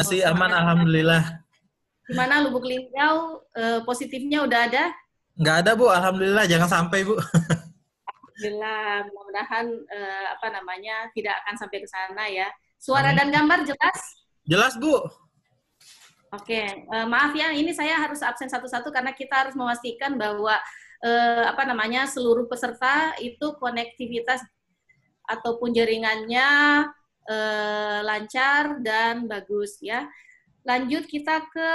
Masih aman, alhamdulillah. Gimana Lubuk Linggau eh, positifnya udah ada? Nggak ada bu, alhamdulillah. Jangan sampai bu. Alhamdulillah, mudah-mudahan eh, apa namanya tidak akan sampai ke sana ya. Suara Amin. dan gambar jelas? Jelas bu. Oke, eh, maaf ya, ini saya harus absen satu-satu karena kita harus memastikan bahwa eh, apa namanya seluruh peserta itu konektivitas ataupun jaringannya eh, lancar dan bagus ya. Lanjut kita ke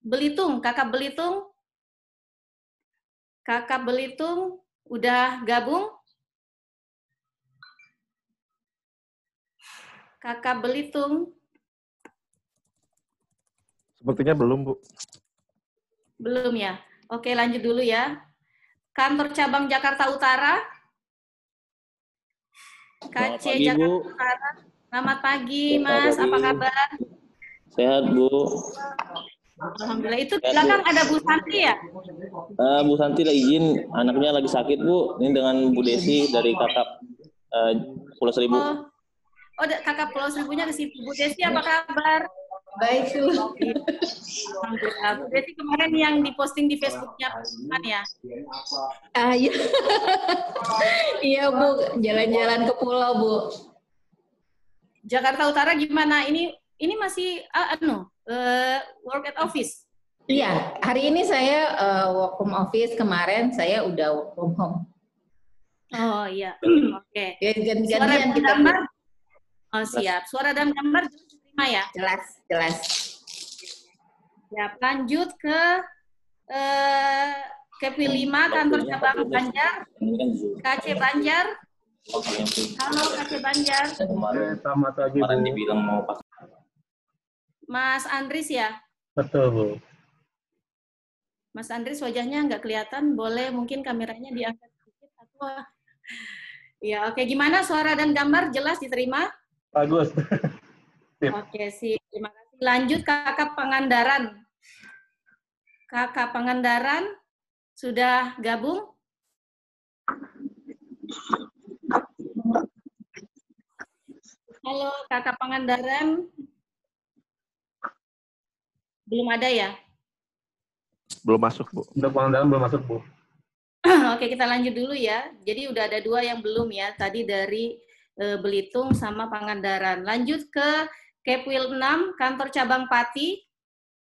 Belitung, kakak Belitung. Kakak Belitung udah gabung? Kakak Belitung Sepertinya belum, Bu. belum ya? Oke, lanjut dulu ya. Kantor cabang Jakarta Utara. KC Jakarta. Utara. Selamat pagi, Selamat Mas. pagi. Apa kabar? Sehat, Bu. Alhamdulillah. Itu Sehat, belakang Bu. ada Bu Santi ya? Eh, Bu Santi lagi izin, anaknya lagi sakit, Bu. Ini dengan Bu Desi dari kakak eh, Pulau Seribu. Oh, oh kakak Pulau Seribunya ke situ. Bu Desi apa kabar? Baik, Su. Alhamdulillah. Bu Desi kemarin yang diposting di Facebooknya kan ya? Ah, iya. iya, Bu. Jalan-jalan ke pulau, Bu. Jakarta Utara gimana? Ini ini masih ah, anu eh, work at office. Iya, hari ini saya eh, work from office. Kemarin saya udah work from home. Oh iya. Oke. Ya, Suara dan kita. gambar. Oh siap. Suara dan gambar jelas diterima ya. Jelas, jelas. Siap. Lanjut ke eh KP 5 kantor cabang Banjar, Ini kan Zoom. KC Banjar. Halo KC Banjar. kemarin, Selamat pagi, kemarin dibilang mau pas. Mas Andris ya. Betul, Bu. Mas Andris wajahnya nggak kelihatan. Boleh mungkin kameranya diangkat sedikit atau Ya, oke. Gimana suara dan gambar jelas diterima? Bagus. Oke, sih. Terima kasih. Lanjut Kakak Pangandaran. Kakak Pangandaran sudah gabung? Halo, Kakak Pangandaran. Belum ada ya? Belum masuk, Bu. Untuk pengandaran belum masuk, Bu. Oke, kita lanjut dulu ya. Jadi udah ada dua yang belum ya. Tadi dari eh, Belitung sama Pangandaran. Lanjut ke Kepwil 6, kantor cabang Pati.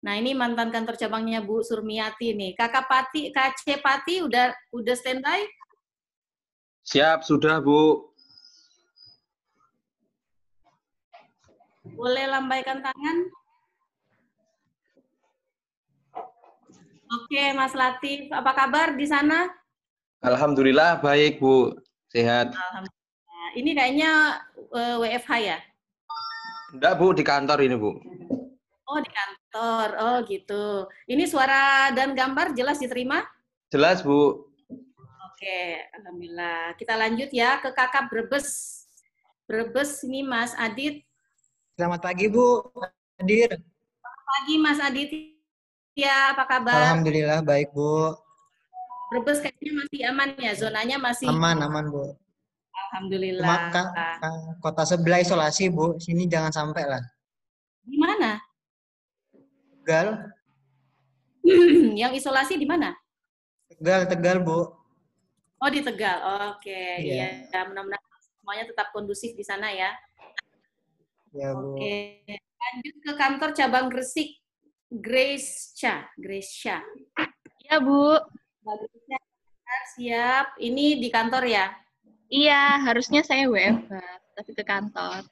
Nah, ini mantan kantor cabangnya Bu Surmiati nih. Kakak Pati, KC Pati udah udah standby? Siap, sudah Bu. Boleh lambaikan tangan? Oke, Mas Latif, apa kabar di sana? Alhamdulillah baik Bu, sehat. Alhamdulillah. Ini kayaknya eh, WFH ya? Enggak Bu, di kantor ini Bu. Oh, di kantor. Oh, gitu. Ini suara dan gambar jelas diterima? Jelas Bu. Oke, alhamdulillah. Kita lanjut ya ke Kakak Brebes. Brebes ini Mas Adit. Selamat pagi Bu, hadir. Pagi Mas Adit. Ya, apa kabar? Alhamdulillah baik Bu, Brebes kayaknya masih aman ya, zonanya masih aman aman Bu. Alhamdulillah. Cuma ka- ka- kota sebelah isolasi Bu, sini jangan sampai lah. Di mana? Tegal, Yang isolasi di mana? Tegal, Tegal Bu. Oh, di Tegal. Oke, Iya. iya. Mudah-mudahan semuanya tetap kondusif di sana ya. Ya Bu. Oke. Lanjut ke kantor cabang Gresik. Grace Cha, Grace Cha. Iya, Bu. Bagusnya siap. Ini di kantor ya? Iya, harusnya saya WFH, tapi ke kantor.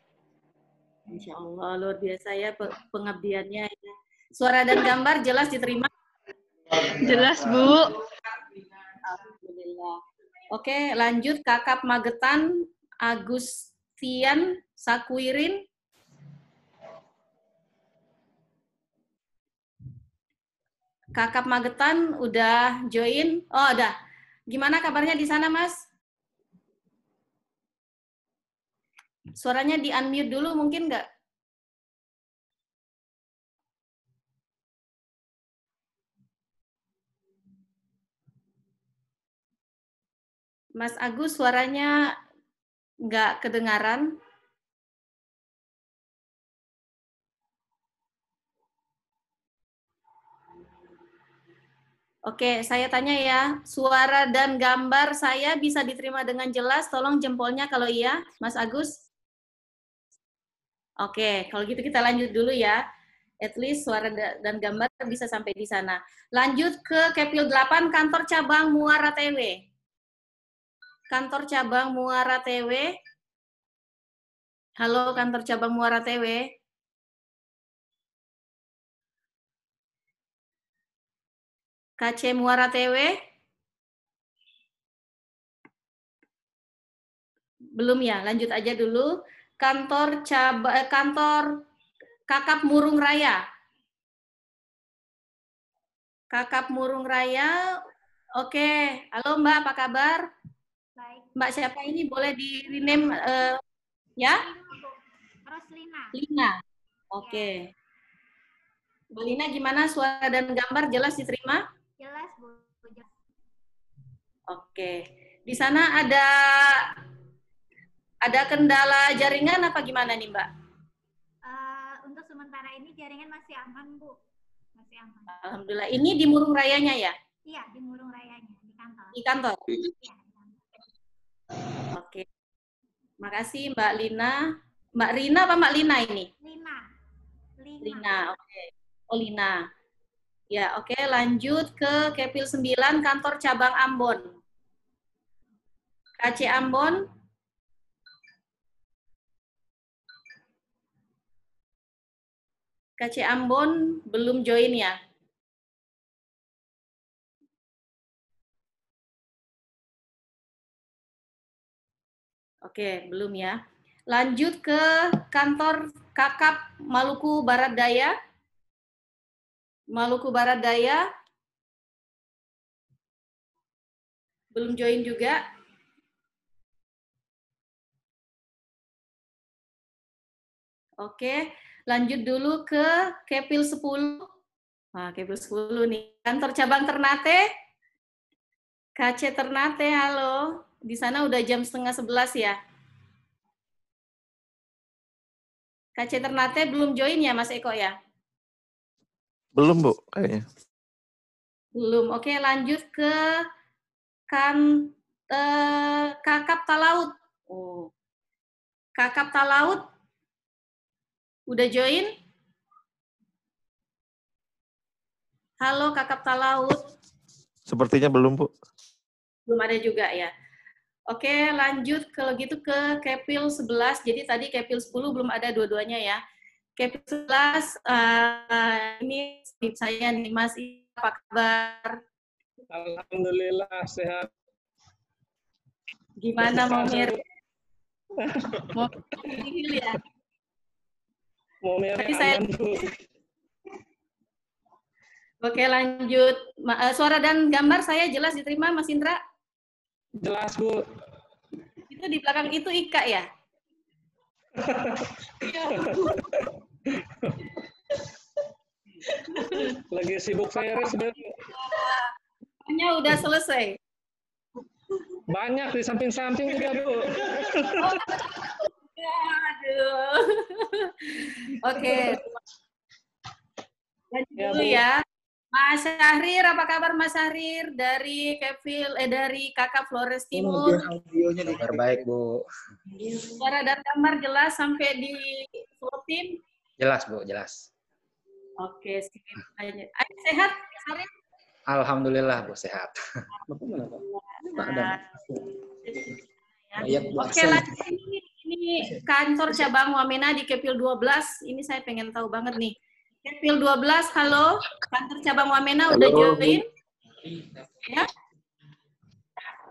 Insya Allah, luar biasa ya pe- pengabdiannya. ya. Suara dan gambar jelas diterima? Jelas, Bu. Alhamdulillah. Oke, lanjut Kakap Magetan, Agustian Sakwirin. Kakap Magetan udah join? Oh, udah. Gimana kabarnya di sana, Mas? Suaranya di unmute dulu mungkin nggak? Mas Agus suaranya nggak kedengaran. Oke, saya tanya ya, suara dan gambar saya bisa diterima dengan jelas? Tolong jempolnya kalau iya, Mas Agus. Oke, kalau gitu kita lanjut dulu ya. At least suara da- dan gambar bisa sampai di sana. Lanjut ke Kepil 8, kantor cabang Muara TW. Kantor cabang Muara TW. Halo, kantor cabang Muara TW. KC Muara TW? Belum ya, lanjut aja dulu. Kantor cabang kantor Kakap Murung Raya. Kakap Murung Raya. Oke, halo Mbak, apa kabar? Baik. Mbak siapa ini boleh di rename eh, ya? Roslina. Lina. Oke. Mbak Lina gimana suara dan gambar jelas diterima? Oke. Di sana ada ada kendala jaringan apa gimana nih, Mbak? Eh, untuk sementara ini jaringan masih aman, Bu. Masih aman. Alhamdulillah. Ini di Murung Rayanya ya? Iya, di Murung Rayanya, di kantor. Di kantor. Iya, di kantor. Oke. Makasih Mbak Lina. Mbak Rina apa Mbak Lina ini? Lina. Lina. Lina, oke. Oh, Lina. Ya, oke, lanjut ke Kepil 9 kantor cabang Ambon. KC Ambon. KC Ambon belum join ya? Oke, belum ya. Lanjut ke kantor Kakap Maluku Barat Daya. Maluku Barat Daya. Belum join juga. Oke, lanjut dulu ke Kepil 10. Wah, Kepil 10 nih. Kantor cabang Ternate. KC Ternate, halo. Di sana udah jam setengah sebelas ya. KC Ternate belum join ya, Mas Eko ya? Belum, Bu, kayaknya. Belum. Oke, lanjut ke kan eh, Kakap Talaut. Oh. Kakap Talaut udah join? Halo Kakap Talaut. Sepertinya belum, Bu. Belum ada juga ya. Oke, lanjut kalau gitu ke Kepil 11. Jadi tadi Kepil 10 belum ada dua-duanya ya. Kepil 11 eh, ini saya nih Mas apa kabar? Alhamdulillah sehat. Gimana mau mir? Mau mirip ya? Mau saya-. Oke, lanjut. Eh, Suara dan gambar saya jelas diterima Mas Indra? Jelas, Bu. Itu di belakang itu Ika ya? Lagi sibuk virus, Bu. Hanya udah selesai. Banyak di samping-samping juga, Bu. Aduh. Oke. Lanjut Ya, dulu ya. Mas Syahrir, apa kabar Mas Syahrir dari Kevil eh dari Kakak Flores Timur? audionya Terbaik, Bu. Suara dan gambar jelas sampai di slotin. Jelas, Bu, jelas. Oke, sip. Ayo, sehat, Mas Syahrir? Alhamdulillah, Bu, sehat. Nah, Ayat Oke, lanjut ini, ini kantor cabang Wamena di Kepil 12. Ini saya pengen tahu banget nih. Kepil 12, halo. Kantor cabang Wamena udah Halo. join? Ya?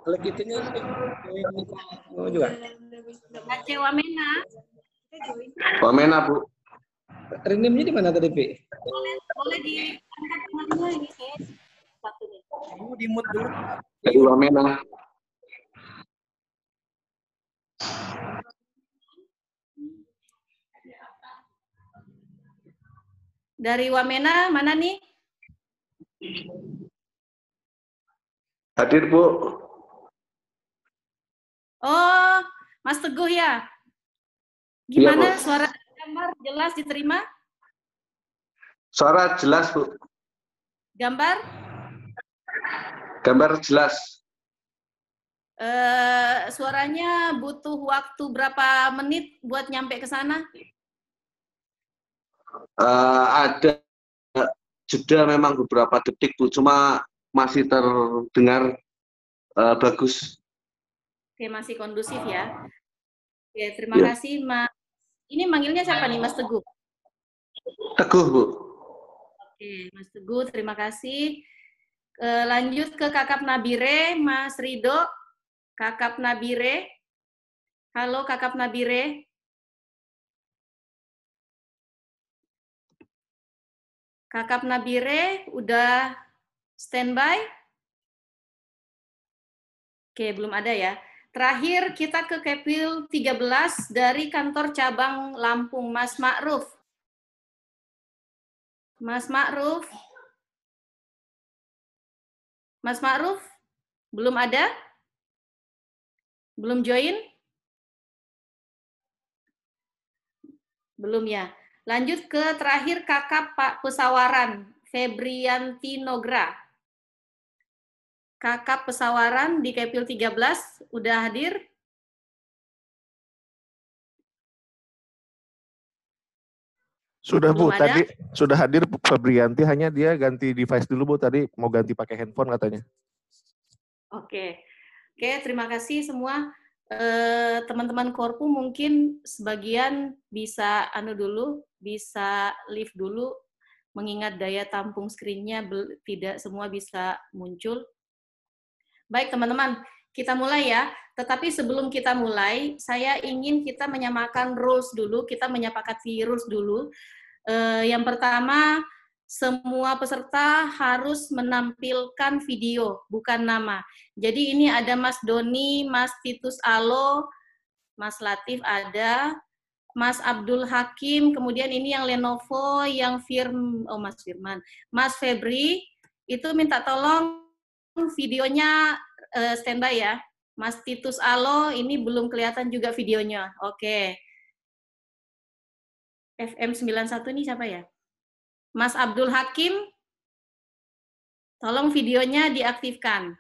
Kalau oh, juga. Aceh Wamena. Wamena, Bu. Renimnya di mana tadi, Pi? Boleh, boleh diangkat teman-teman ini saya satu nih. Kamu di mute dulu. Dari Wamena. Dari Wamena, mana nih? Hadir, Bu. Oh, Mas Teguh ya? Iya, Gimana Bu. suara gambar jelas diterima? Suara jelas, Bu. Gambar? Gambar jelas. Eh, suaranya butuh waktu berapa menit buat nyampe ke sana? Eh, ada jeda memang beberapa detik Bu, cuma masih terdengar eh, bagus. Oke, masih kondusif ya. Oke, terima Iya. kasih Mas. Ini manggilnya siapa nih, Mas Teguh? Teguh Bu. Oke, Mas Teguh, terima kasih. Eh, lanjut ke Kakap Nabire, Mas Rido. Kakap Nabire. Halo Kakap Nabire. Kakap Nabire udah standby? Oke, belum ada ya. Terakhir kita ke Kepil 13 dari kantor cabang Lampung, Mas Ma'ruf. Mas Ma'ruf. Mas Ma'ruf, belum ada? Belum join? Belum ya. Lanjut ke terakhir kakak Pak Pesawaran, Febrianti Nogra. Kakak Pesawaran di Kepil 13, udah hadir? Sudah Bu, Belum ada? tadi sudah hadir Bu Febrianti, hanya dia ganti device dulu Bu, tadi mau ganti pakai handphone katanya. Oke, oke terima kasih semua Eh, teman-teman Korpu mungkin sebagian bisa anu dulu, bisa live dulu, mengingat daya tampung screen-nya tidak semua bisa muncul. Baik teman-teman, kita mulai ya. Tetapi sebelum kita mulai, saya ingin kita menyamakan rules dulu, kita menyepakati rules dulu. Eh, yang pertama, semua peserta harus menampilkan video, bukan nama. Jadi ini ada Mas Doni, Mas Titus Alo, Mas Latif ada, Mas Abdul Hakim, kemudian ini yang Lenovo, yang Firm, oh Mas Firman, Mas Febri, itu minta tolong videonya eh, standby ya. Mas Titus Alo, ini belum kelihatan juga videonya. Oke. FM91 ini siapa ya? Mas Abdul Hakim, tolong videonya diaktifkan.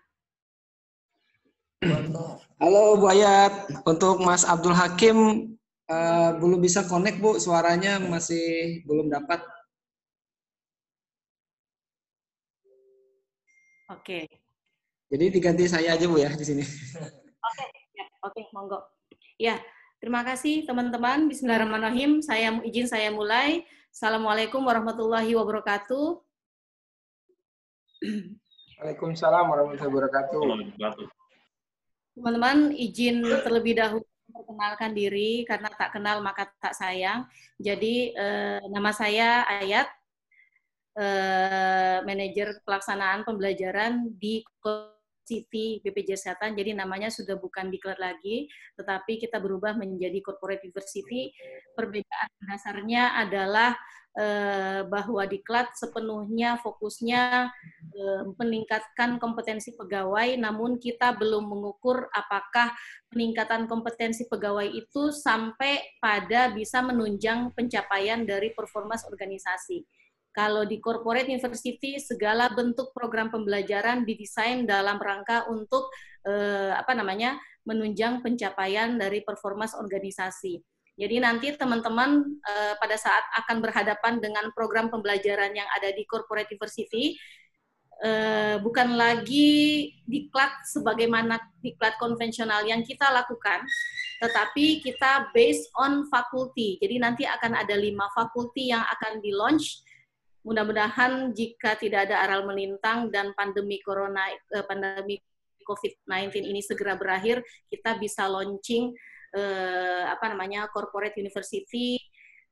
Halo Bu Ayat, untuk Mas Abdul Hakim eh, belum bisa connect Bu, suaranya masih belum dapat. Oke. Jadi diganti saya aja Bu ya di sini. Oke, ya, oke, monggo. Ya, terima kasih teman-teman. Bismillahirrahmanirrahim. Saya izin saya mulai. Assalamualaikum warahmatullahi wabarakatuh. Waalaikumsalam warahmatullahi wabarakatuh. Teman-teman, izin terlebih dahulu memperkenalkan diri karena tak kenal maka tak sayang. Jadi eh, nama saya Ayat, eh, manajer pelaksanaan pembelajaran di City BPJS Kesehatan. Jadi namanya sudah bukan diklat lagi, tetapi kita berubah menjadi Corporate University. Perbedaan dasarnya adalah eh, bahwa diklat sepenuhnya fokusnya eh, meningkatkan kompetensi pegawai, namun kita belum mengukur apakah peningkatan kompetensi pegawai itu sampai pada bisa menunjang pencapaian dari performance organisasi. Kalau di corporate university segala bentuk program pembelajaran didesain dalam rangka untuk eh, apa namanya menunjang pencapaian dari performance organisasi. Jadi nanti teman-teman eh, pada saat akan berhadapan dengan program pembelajaran yang ada di corporate university eh, bukan lagi diklat sebagaimana diklat konvensional yang kita lakukan, tetapi kita based on faculty. Jadi nanti akan ada lima fakulti yang akan di launch mudah-mudahan jika tidak ada aral melintang dan pandemi corona eh, pandemi COVID-19 ini segera berakhir, kita bisa launching eh, apa namanya corporate university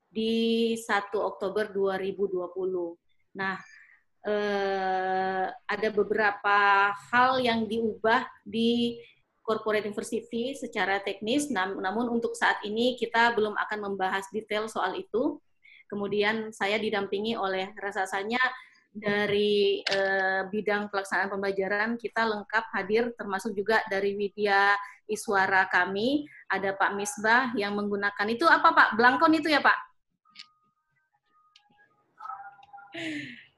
di 1 Oktober 2020. Nah, eh, ada beberapa hal yang diubah di corporate university secara teknis, nam namun untuk saat ini kita belum akan membahas detail soal itu kemudian saya didampingi oleh rasanya dari eh, bidang pelaksanaan pembelajaran. Kita lengkap hadir termasuk juga dari Widya Iswara kami. Ada Pak Misbah yang menggunakan itu apa Pak? Blankon itu ya Pak?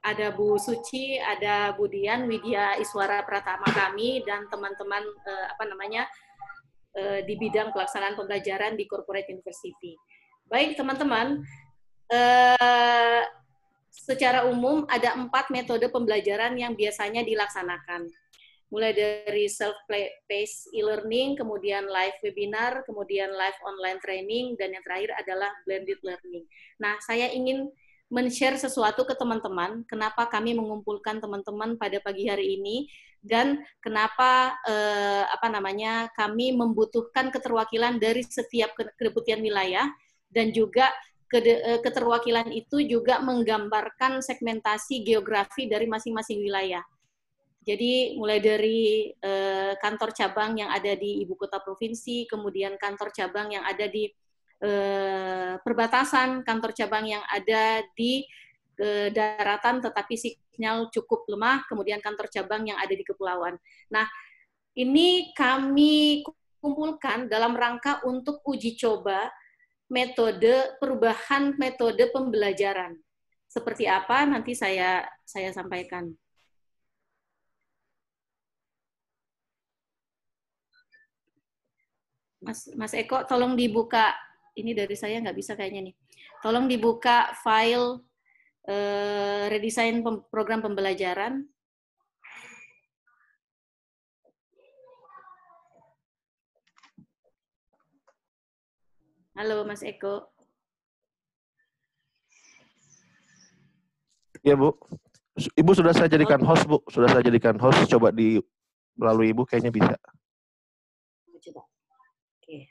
Ada Bu Suci, ada Bu Dian, Widya Iswara Pratama kami dan teman-teman eh, apa namanya eh, di bidang pelaksanaan pembelajaran di Corporate University. Baik teman-teman, eh, secara umum ada empat metode pembelajaran yang biasanya dilaksanakan. Mulai dari self-paced e-learning, kemudian live webinar, kemudian live online training, dan yang terakhir adalah blended learning. Nah, saya ingin men-share sesuatu ke teman-teman, kenapa kami mengumpulkan teman-teman pada pagi hari ini dan kenapa eh, apa namanya kami membutuhkan keterwakilan dari setiap kedeputian wilayah dan juga keterwakilan itu juga menggambarkan segmentasi geografi dari masing-masing wilayah. Jadi mulai dari eh, kantor cabang yang ada di ibu kota provinsi, kemudian kantor cabang yang ada di eh, perbatasan kantor cabang yang ada di eh, daratan tetapi sinyal cukup lemah, kemudian kantor cabang yang ada di kepulauan. Nah, ini kami kumpulkan dalam rangka untuk uji coba metode perubahan metode pembelajaran. Seperti apa nanti saya saya sampaikan. Mas Mas Eko tolong dibuka ini dari saya nggak bisa kayaknya nih. Tolong dibuka file uh, redesign program pembelajaran. Halo Mas Eko. Ya Bu. Ibu sudah saya jadikan host Bu. Sudah saya jadikan host. Coba di melalui Ibu kayaknya bisa. Coba. Oke.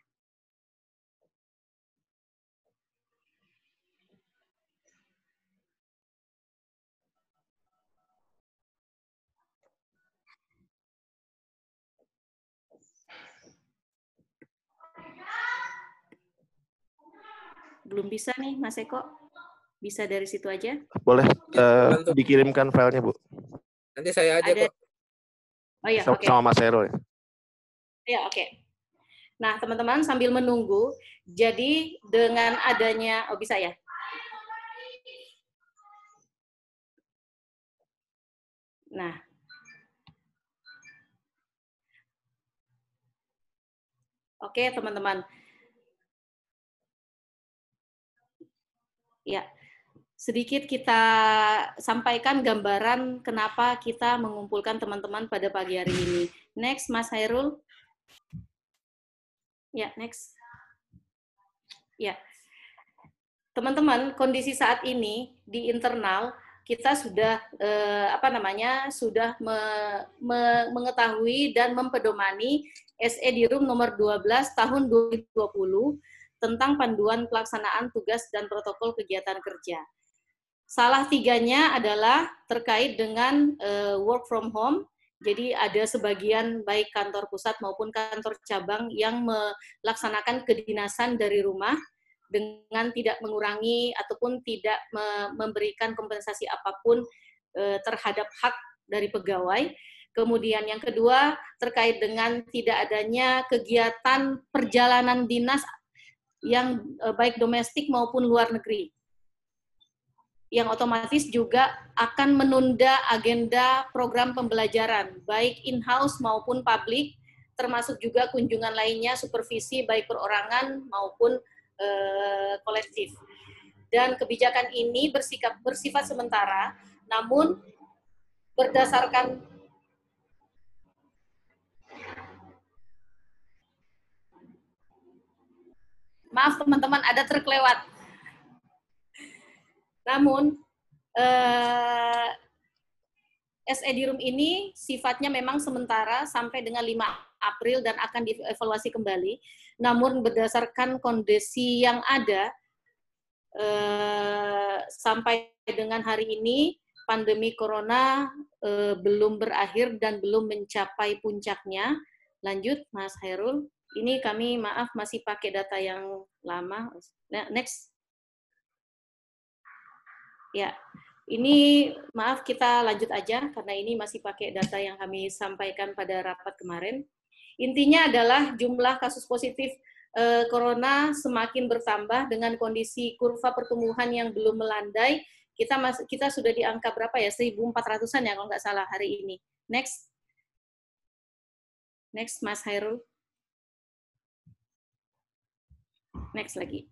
Belum bisa nih, Mas Eko. Bisa dari situ aja? Boleh uh, dikirimkan filenya, Bu. Nanti saya aja Ada. kok. Oh iya, Sama, oke. sama Mas Hero ya. Ya, oke. Nah, teman-teman sambil menunggu, jadi dengan adanya, oh bisa ya? Nah. Oke, teman-teman. Ya, sedikit kita sampaikan gambaran kenapa kita mengumpulkan teman-teman pada pagi hari ini. Next, Mas Hairul. Ya, next. Ya. Teman-teman, kondisi saat ini di internal kita sudah eh, apa namanya? sudah me, me, mengetahui dan mempedomani SE di room nomor 12 tahun 2020 tentang panduan pelaksanaan tugas dan protokol kegiatan kerja. Salah tiganya adalah terkait dengan uh, work from home. Jadi ada sebagian baik kantor pusat maupun kantor cabang yang melaksanakan kedinasan dari rumah dengan tidak mengurangi ataupun tidak me memberikan kompensasi apa pun uh, terhadap hak dari pegawai. Kemudian yang kedua terkait dengan tidak adanya kegiatan perjalanan dinas yang baik domestik maupun luar negeri. Yang otomatis juga akan menunda agenda program pembelajaran, baik in-house maupun publik, termasuk juga kunjungan lainnya, supervisi baik perorangan maupun eh, kolektif. Dan kebijakan ini bersikap bersifat sementara, namun berdasarkan Maaf teman-teman, ada terkelewat. Namun, eh, SE di room ini sifatnya memang sementara sampai dengan 5 April dan akan dievaluasi kembali. Namun berdasarkan kondisi yang ada, eh, sampai dengan hari ini, pandemi corona eh, belum berakhir dan belum mencapai puncaknya. Lanjut, Mas Hairul ini kami maaf masih pakai data yang lama. Next. Ya, ini maaf kita lanjut aja karena ini masih pakai data yang kami sampaikan pada rapat kemarin. Intinya adalah jumlah kasus positif eh, corona semakin bertambah dengan kondisi kurva pertumbuhan yang belum melandai. Kita mas, kita sudah di angka berapa ya? 1.400-an ya kalau nggak salah hari ini. Next. Next, Mas Hairul. Next lagi.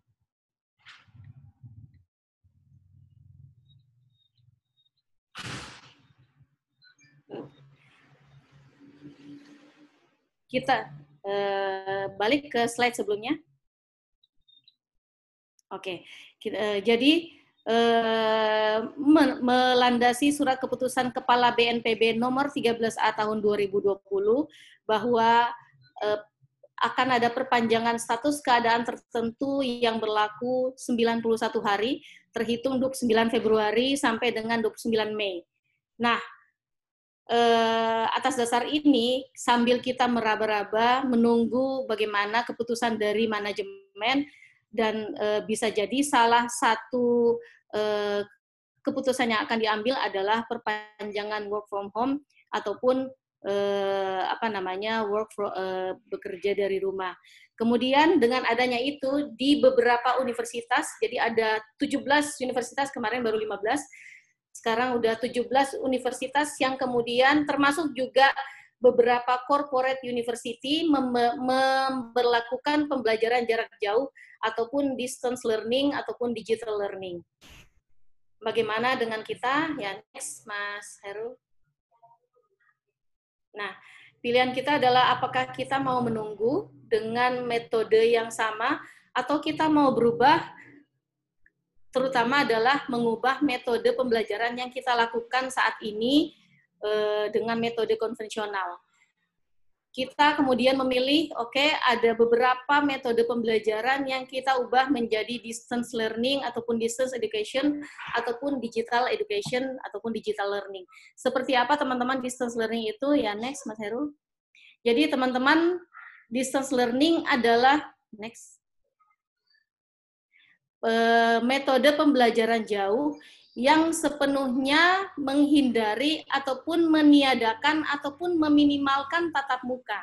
Kita eh, balik ke slide sebelumnya. Oke, kita- eh, jadi eh, me- melandasi surat keputusan Kepala BNPB nomor 13A tahun 2020 bahwa eh, akan ada perpanjangan status keadaan tertentu yang berlaku 91 hari terhitung 29 Februari sampai dengan 29 Mei. Nah, eh, atas dasar ini sambil kita meraba-raba menunggu bagaimana keputusan dari manajemen dan eh, bisa jadi salah satu eh, keputusan yang akan diambil adalah perpanjangan work from home ataupun eh, apa namanya work for, eh, bekerja dari rumah. Kemudian dengan adanya itu di beberapa universitas, jadi ada 17 universitas kemarin baru 15, sekarang udah 17 universitas yang kemudian termasuk juga beberapa corporate university mem- memberlakukan pembelajaran jarak jauh ataupun distance learning ataupun digital learning. Bagaimana dengan kita? Ya, next, Mas Heru. Nah, pilihan kita adalah apakah kita mau menunggu dengan metode yang sama atau kita mau berubah terutama adalah mengubah metode pembelajaran yang kita lakukan saat ini eh, dengan metode konvensional. Kita kemudian memilih, oke, okay, ada beberapa metode pembelajaran yang kita ubah menjadi distance learning ataupun distance education ataupun digital education ataupun digital learning. Seperti apa teman-teman distance learning itu? Ya next, Mas Heru. Jadi teman-teman distance learning adalah next metode pembelajaran jauh yang sepenuhnya menghindari ataupun meniadakan ataupun meminimalkan tatap muka.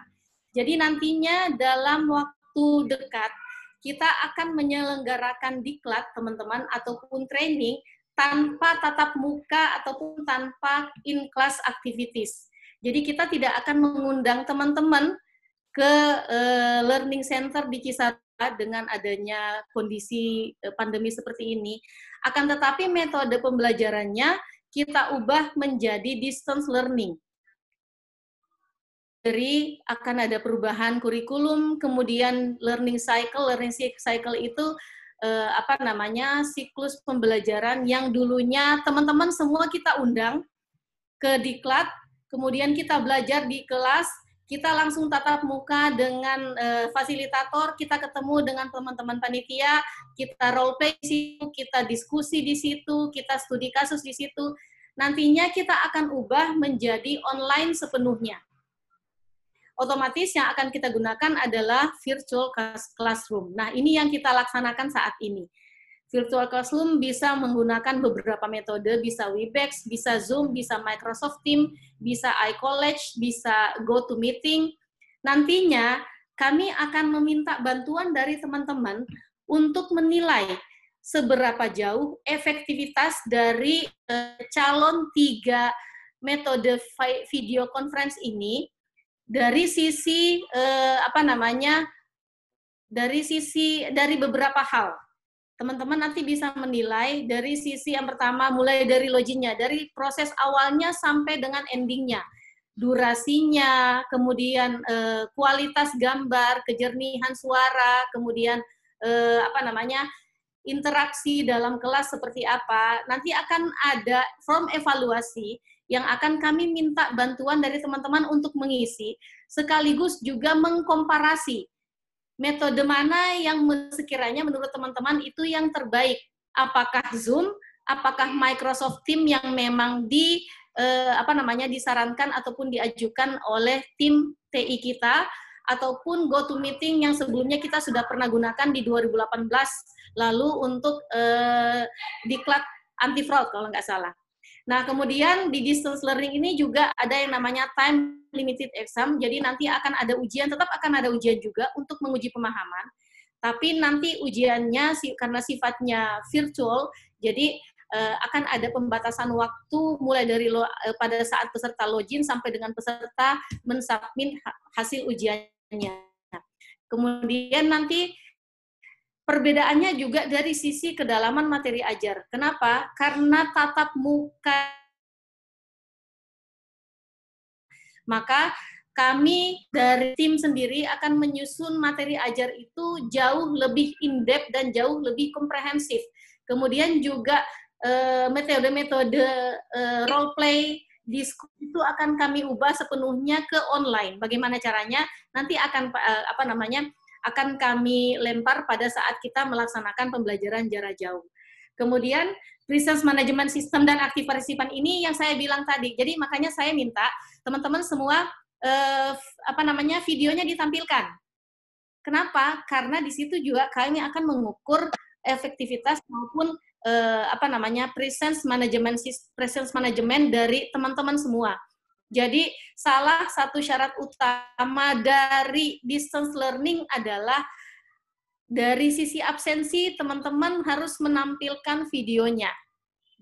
Jadi nantinya dalam waktu dekat kita akan menyelenggarakan diklat teman-teman ataupun training tanpa tatap muka ataupun tanpa in-class activities. Jadi kita tidak akan mengundang teman-teman ke uh, learning center di Cisadane dengan adanya kondisi pandemi seperti ini. Akan tetapi metode pembelajarannya kita ubah menjadi distance learning. Jadi akan ada perubahan kurikulum, kemudian learning cycle, learning cycle itu eh, apa namanya siklus pembelajaran yang dulunya teman-teman semua kita undang ke diklat, kemudian kita belajar di kelas, kita langsung tatap muka dengan uh, fasilitator, kita ketemu dengan teman-teman panitia, kita role play di situ, kita diskusi di situ, kita studi kasus di situ. Nantinya kita akan ubah menjadi online sepenuhnya. Otomatis yang akan kita gunakan adalah virtual classroom. Nah, ini yang kita laksanakan saat ini. Virtual Classroom bisa menggunakan beberapa metode, bisa Webex, bisa Zoom, bisa Microsoft Teams, bisa iCollege, bisa GoToMeeting. Nantinya kami akan meminta bantuan dari teman-teman untuk menilai seberapa jauh efektivitas dari uh, calon tiga metode video conference ini dari sisi uh, apa namanya dari sisi dari beberapa hal teman-teman nanti bisa menilai dari sisi yang pertama mulai dari loginnya, dari proses awalnya sampai dengan endingnya, durasinya, kemudian eh, kualitas gambar, kejernihan suara, kemudian eh, apa namanya interaksi dalam kelas seperti apa. Nanti akan ada form evaluasi yang akan kami minta bantuan dari teman-teman untuk mengisi, sekaligus juga mengkomparasi metode mana yang sekiranya menurut teman-teman itu yang terbaik? Apakah Zoom, apakah Microsoft Teams yang memang di eh, apa namanya disarankan ataupun diajukan oleh tim TI kita ataupun GoToMeeting yang sebelumnya kita sudah pernah gunakan di 2018 lalu untuk eh, diklat anti fraud kalau nggak salah. Nah, kemudian di distance learning ini juga ada yang namanya time limited exam. Jadi nanti akan ada ujian, tetap akan ada ujian juga untuk menguji pemahaman. Tapi nanti ujiannya karena sifatnya virtual, jadi eh, akan ada pembatasan waktu mulai dari lo, eh, pada saat peserta login sampai dengan peserta mensubmit ha- hasil ujiannya. Kemudian nanti perbedaannya juga dari sisi kedalaman materi ajar. Kenapa? Karena tatap muka maka kami dari tim sendiri akan menyusun materi ajar itu jauh lebih in-depth dan jauh lebih komprehensif. Kemudian juga eh, metode-metode eh, role play diskusi itu akan kami ubah sepenuhnya ke online. Bagaimana caranya? Nanti akan eh, apa namanya? Akan kami lempar pada saat kita melaksanakan pembelajaran jarak jauh. Kemudian presence management system dan aktif partisipan ini yang saya bilang tadi. Jadi makanya saya minta teman-teman semua eh, apa namanya videonya ditampilkan. Kenapa? Karena di situ juga kami akan mengukur efektivitas maupun eh, apa namanya presence management presence management dari teman-teman semua. Jadi salah satu syarat utama dari distance learning adalah dari sisi absensi teman-teman harus menampilkan videonya.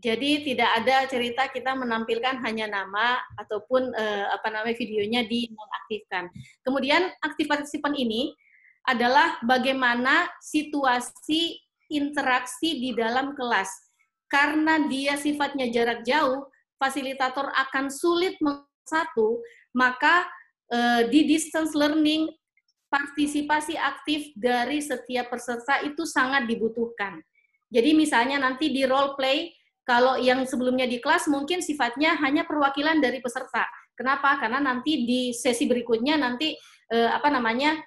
Jadi tidak ada cerita kita menampilkan hanya nama ataupun eh, apa namanya videonya dinonaktifkan. Kemudian aktif partisipan ini adalah bagaimana situasi interaksi di dalam kelas. Karena dia sifatnya jarak jauh, fasilitator akan sulit satu, maka eh, di distance learning partisipasi aktif dari setiap peserta itu sangat dibutuhkan. Jadi misalnya nanti di role play, kalau yang sebelumnya di kelas mungkin sifatnya hanya perwakilan dari peserta. Kenapa? Karena nanti di sesi berikutnya nanti eh, apa namanya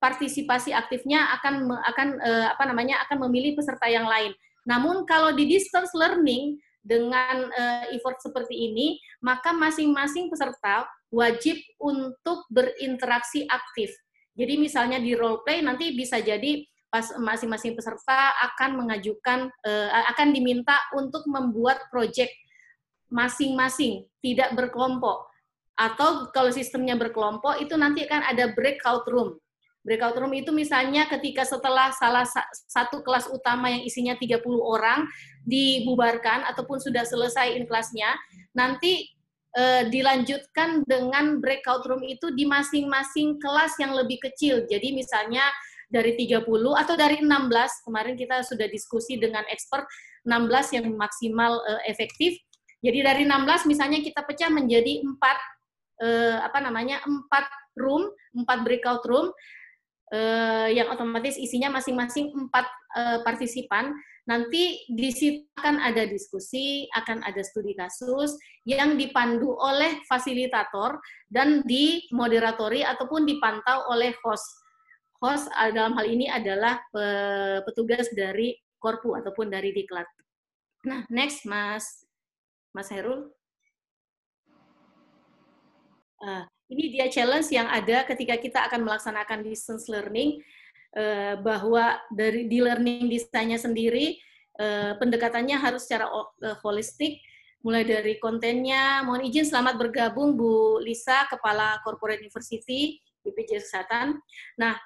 partisipasi aktifnya akan akan eh, apa namanya akan memilih peserta yang lain. Namun kalau di distance learning dengan eh, effort seperti ini, maka masing-masing peserta wajib untuk berinteraksi aktif. Jadi misalnya di role play nanti bisa jadi pas masing-masing peserta akan mengajukan eh, akan diminta untuk membuat project masing-masing, tidak berkelompok. Atau kalau sistemnya berkelompok itu nanti akan ada breakout room. Breakout room itu misalnya ketika setelah salah sa- satu kelas utama yang isinya 30 orang dibubarkan ataupun sudah selesai in kelasnya, nanti eh, dilanjutkan dengan breakout room itu di masing-masing kelas yang lebih kecil. Jadi misalnya dari 30 atau dari 16, kemarin kita sudah diskusi dengan expert 16 yang maksimal eh, efektif. Jadi dari 16 misalnya kita pecah menjadi empat eh, apa namanya empat room, empat breakout room eh, yang otomatis isinya masing-masing empat eh, partisipan. Nanti di situ akan ada diskusi, akan ada studi kasus yang dipandu oleh fasilitator dan dimoderatori ataupun dipantau oleh host. Host dalam hal ini adalah eh, petugas dari Korpu ataupun dari Diklat. Nah, next Mas Mas Herul. Uh, ini dia challenge yang ada ketika kita akan melaksanakan distance learning eh, bahwa dari di learning desainnya sendiri eh, pendekatannya harus secara eh, holistik mulai dari kontennya. Mohon izin selamat bergabung Bu Lisa, Kepala Corporate University BPJS Kesehatan. Nah,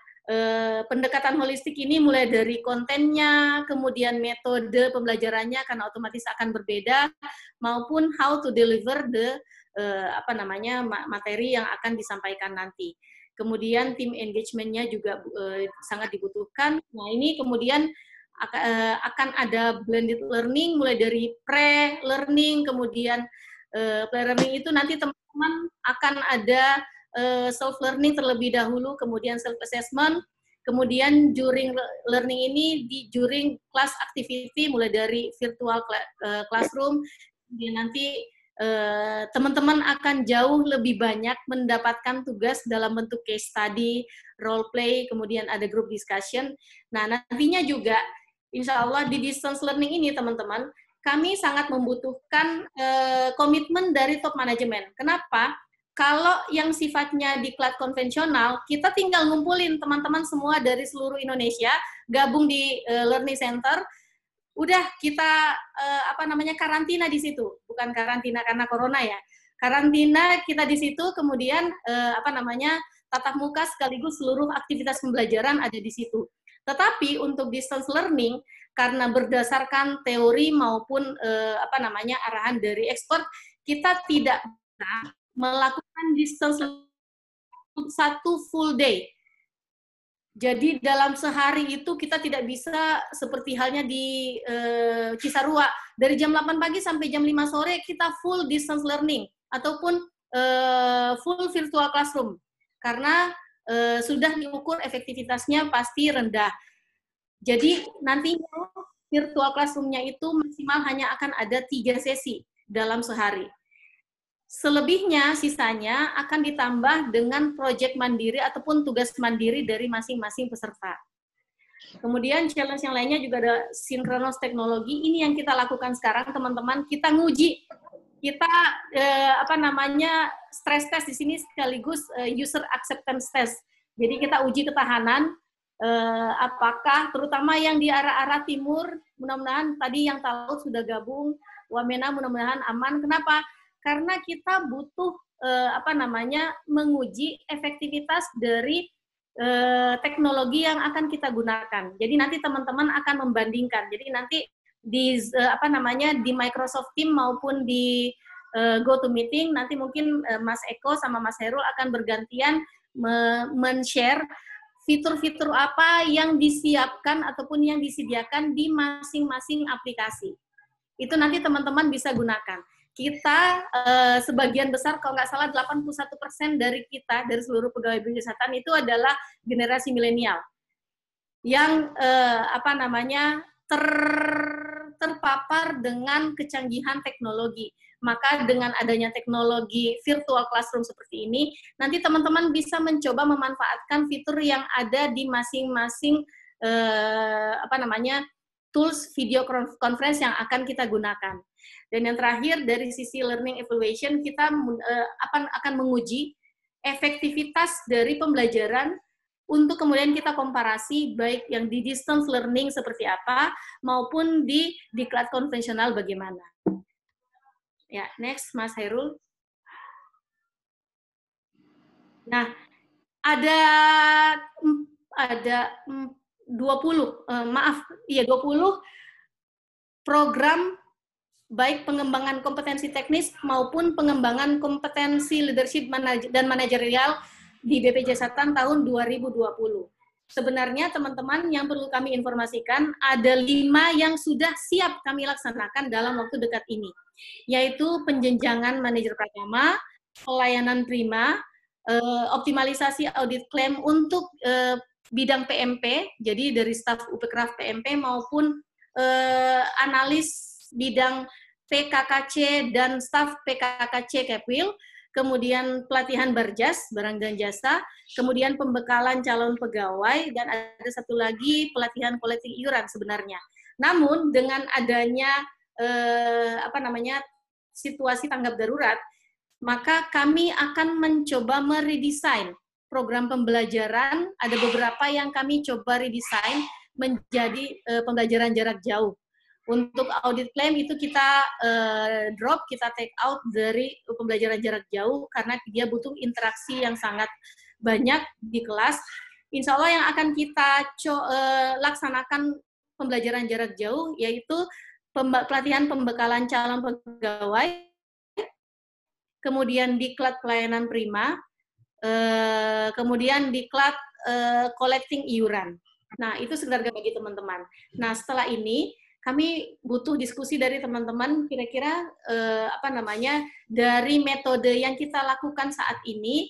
pendekatan holistik ini mulai dari kontennya, kemudian metode pembelajarannya karena otomatis akan berbeda maupun how to deliver the eh, apa namanya ma- materi yang akan disampaikan nanti. Kemudian tim engagement-nya juga eh, sangat dibutuhkan. Nah, ini kemudian eh, akan ada blended learning mulai dari pre-learning, kemudian eh, pre-learning itu nanti teman-teman akan ada eh, self-learning terlebih dahulu, kemudian self-assessment, kemudian during le- learning ini di during class activity mulai dari virtual cla- classroom, kemudian nanti teman-teman akan jauh lebih banyak mendapatkan tugas dalam bentuk case study, role play, kemudian ada group discussion. Nah, nantinya juga insya Allah di distance learning ini teman-teman, kami sangat membutuhkan eh, komitmen dari top manajemen. Kenapa? Kalau yang sifatnya diklat konvensional, kita tinggal ngumpulin teman-teman semua dari seluruh Indonesia, gabung di eh, Learning Center, udah kita eh, apa namanya karantina di situ, bukan karantina karena corona ya. Karantina kita di situ, kemudian eh, apa namanya tatap muka sekaligus seluruh aktivitas pembelajaran ada di situ. Tetapi untuk distance learning karena berdasarkan teori maupun eh, apa namanya arahan dari expert kita tidak melakukan distance satu full day. Jadi dalam sehari itu kita tidak bisa seperti halnya di eh, Cisarua dari jam 8 pagi sampai jam 5 sore kita full distance learning ataupun eh, full virtual classroom karena eh, sudah diukur efektivitasnya pasti rendah. Jadi nantinya virtual classroom-nya itu maksimal hanya akan ada tiga sesi dalam sehari. Selebihnya, sisanya akan ditambah dengan proyek mandiri ataupun tugas mandiri dari masing-masing peserta. Kemudian challenge yang lainnya juga ada sinkronos teknologi. Ini yang kita lakukan sekarang, teman-teman. Kita nguji, kita eh, apa namanya stress test di sini sekaligus eh, user acceptance test. Jadi kita uji ketahanan, eh, apakah terutama yang di arah-arah timur, mudah-mudahan tadi yang tahu sudah gabung, Wamena mudah-mudahan aman. Kenapa? Karena kita butuh eh, apa namanya menguji efektivitas dari eh, teknologi yang akan kita gunakan. Jadi nanti teman-teman akan membandingkan. Jadi nanti di eh, apa namanya di Microsoft Team maupun di eh, GoToMeeting nanti mungkin eh, Mas Eko sama Mas Herul akan bergantian men-share fitur-fitur apa yang disiapkan ataupun yang disediakan di masing-masing aplikasi. Itu nanti teman-teman bisa gunakan kita uh, sebagian besar kalau nggak salah 81% dari kita dari seluruh pegawai kesehatan itu adalah generasi milenial yang uh, apa namanya ter terpapar dengan kecanggihan teknologi. Maka dengan adanya teknologi virtual classroom seperti ini, nanti teman-teman bisa mencoba memanfaatkan fitur yang ada di masing-masing eh, apa namanya tools video conference yang akan kita gunakan. Dan yang terakhir dari sisi learning evaluation kita uh, akan menguji efektivitas dari pembelajaran untuk kemudian kita komparasi baik yang di distance learning seperti apa maupun di diklat konvensional bagaimana. Ya, next Mas Hairul. Nah, ada ada 20 eh, maaf, iya 20 program baik pengembangan kompetensi teknis maupun pengembangan kompetensi leadership dan manajerial di BPJ Satan tahun 2020. Sebenarnya teman-teman yang perlu kami informasikan ada lima yang sudah siap kami laksanakan dalam waktu dekat ini, yaitu penjenjangan manajer pratama, pelayanan prima, eh, optimalisasi audit klaim untuk eh, bidang PMP, jadi dari staf UPKRAF PMP maupun eh, analis bidang PKKC dan staf PKKC Kepwil, kemudian pelatihan Barjas, barang dan jasa, kemudian pembekalan calon pegawai, dan ada satu lagi pelatihan kolektif iuran sebenarnya. Namun dengan adanya eh, apa namanya situasi tanggap darurat, maka kami akan mencoba meredesain program pembelajaran. Ada beberapa yang kami coba redesain menjadi eh, pembelajaran jarak jauh untuk audit claim itu kita uh, drop, kita take out dari pembelajaran jarak jauh karena dia butuh interaksi yang sangat banyak di kelas. Insya Allah yang akan kita uh, laksanakan pembelajaran jarak jauh yaitu pemba pelatihan pembekalan calon pegawai, kemudian diklat pelayanan prima, uh, kemudian diklat uh, collecting iuran. Nah, itu sekedar bagi teman-teman. Nah, setelah ini kami butuh diskusi dari teman-teman kira-kira eh, apa namanya dari metode yang kita lakukan saat ini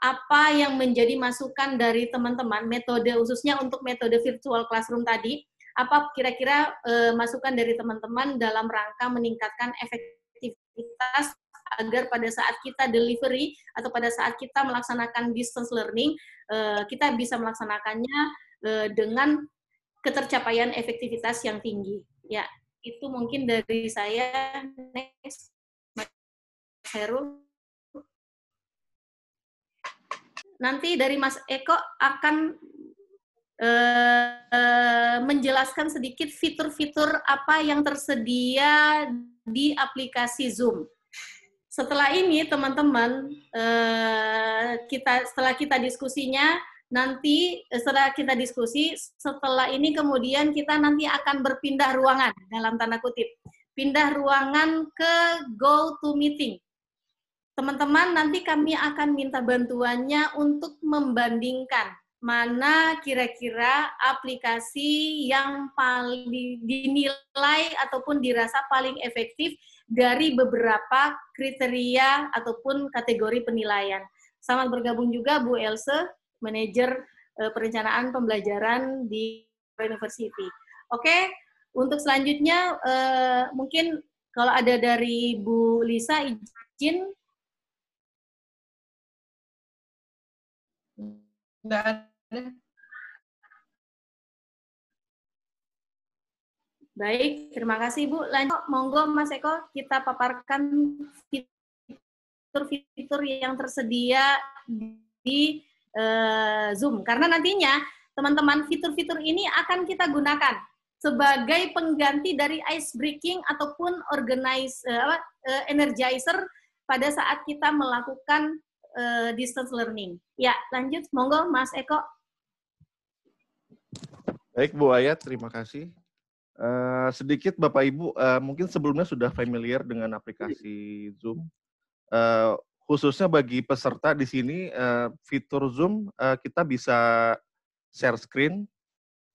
apa yang menjadi masukan dari teman-teman metode khususnya untuk metode virtual classroom tadi apa kira-kira eh, masukan dari teman-teman dalam rangka meningkatkan efektivitas agar pada saat kita delivery atau pada saat kita melaksanakan distance learning eh, kita bisa melaksanakannya eh, dengan ketercapaian efektivitas yang tinggi. Ya, itu mungkin dari saya. Next, Mas Herul. Nanti dari Mas Eko akan uh, menjelaskan sedikit fitur-fitur apa yang tersedia di aplikasi Zoom. Setelah ini, teman-teman, uh, kita setelah kita diskusinya, nanti eh, setelah kita diskusi, setelah ini kemudian kita nanti akan berpindah ruangan dalam tanda kutip. Pindah ruangan ke go to meeting. Teman-teman, nanti kami akan minta bantuannya untuk membandingkan mana kira-kira aplikasi yang paling dinilai ataupun dirasa paling efektif dari beberapa kriteria ataupun kategori penilaian. Selamat bergabung juga Bu Else, manajer eh, perencanaan pembelajaran di University. Oke, untuk selanjutnya eh, mungkin kalau ada dari Bu Lisa izin Nggak ada. Baik, terima kasih Bu. Lanjut, monggo Mas Eko, kita paparkan fitur-fitur yang tersedia di uh, Zoom. Karena nantinya teman-teman fitur-fitur ini akan kita gunakan sebagai pengganti dari ice breaking ataupun organize uh, uh, energizer pada saat kita melakukan uh, distance learning. Ya, lanjut, monggo Mas Eko. Baik Bu Ayat, terima kasih. Uh, sedikit Bapak Ibu, uh, mungkin sebelumnya sudah familiar dengan aplikasi Zoom. Uh, khususnya bagi peserta di sini, uh, fitur Zoom uh, kita bisa share screen,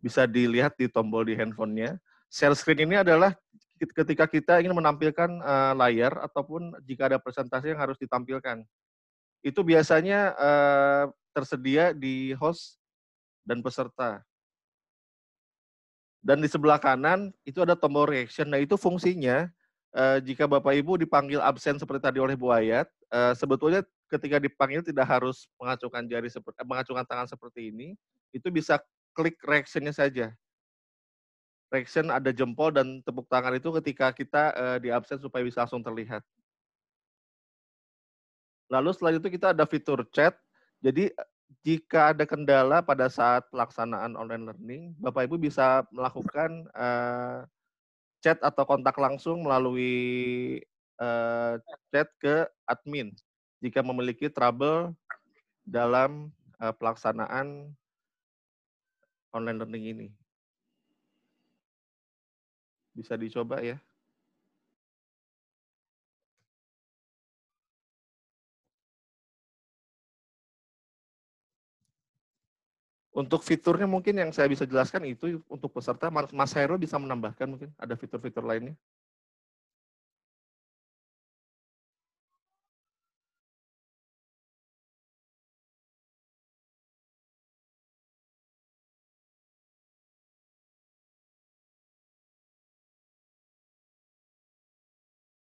bisa dilihat di tombol di handphonenya. Share screen ini adalah ketika kita ingin menampilkan uh, layar ataupun jika ada presentasi yang harus ditampilkan. Itu biasanya uh, tersedia di host dan peserta. Dan di sebelah kanan itu ada tombol reaction. Nah itu fungsinya jika Bapak Ibu dipanggil absen seperti tadi oleh Bu Ayat, uh, sebetulnya ketika dipanggil tidak harus mengacungkan jari seperti eh, mengacungkan tangan seperti ini, itu bisa klik reactionnya saja. Reaction ada jempol dan tepuk tangan itu ketika kita uh, di absen supaya bisa langsung terlihat. Lalu setelah itu kita ada fitur chat. Jadi jika ada kendala pada saat pelaksanaan online learning, Bapak Ibu bisa melakukan uh, chat atau kontak langsung melalui uh, chat ke admin jika memiliki trouble dalam uh, pelaksanaan online learning ini. Bisa dicoba ya. Untuk fiturnya mungkin yang saya bisa jelaskan itu untuk peserta, Mas Hero bisa menambahkan mungkin ada fitur-fitur lainnya.